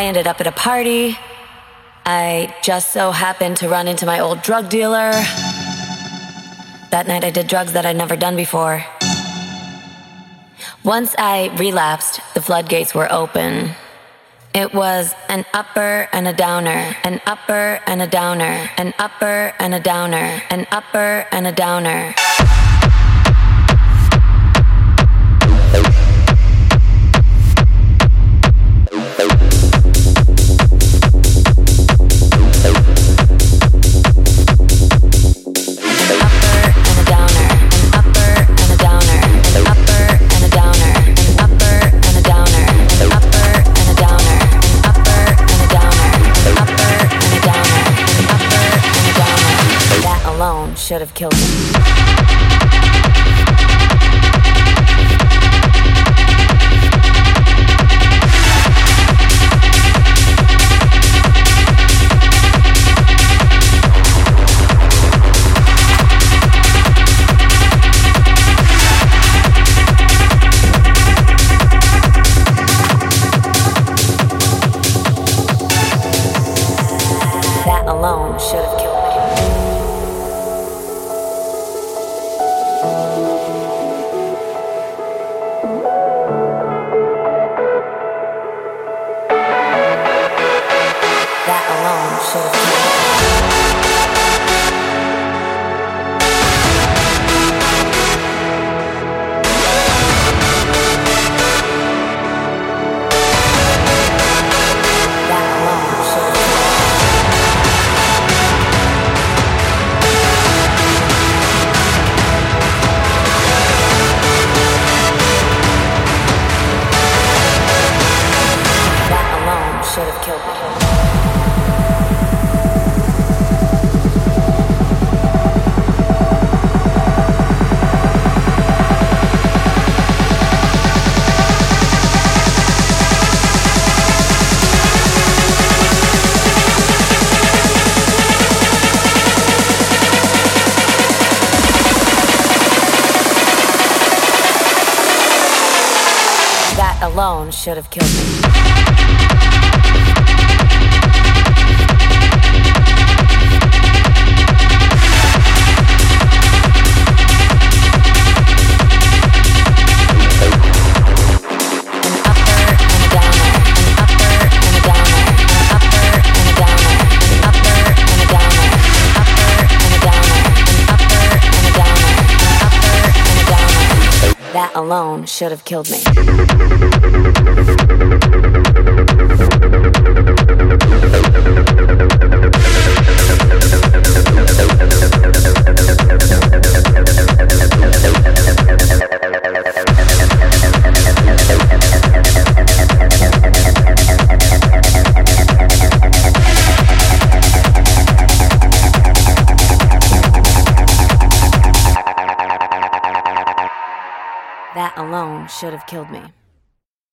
I ended up at a party. I just so happened to run into my old drug dealer. That night I did drugs that I'd never done before. Once I relapsed, the floodgates were open. It was an upper and a downer, an upper and a downer, an upper and a downer, an upper and a downer. Should have killed him. That alone should have killed That alone should have alone should have killed me. That alone should have killed me. That alone should have killed me.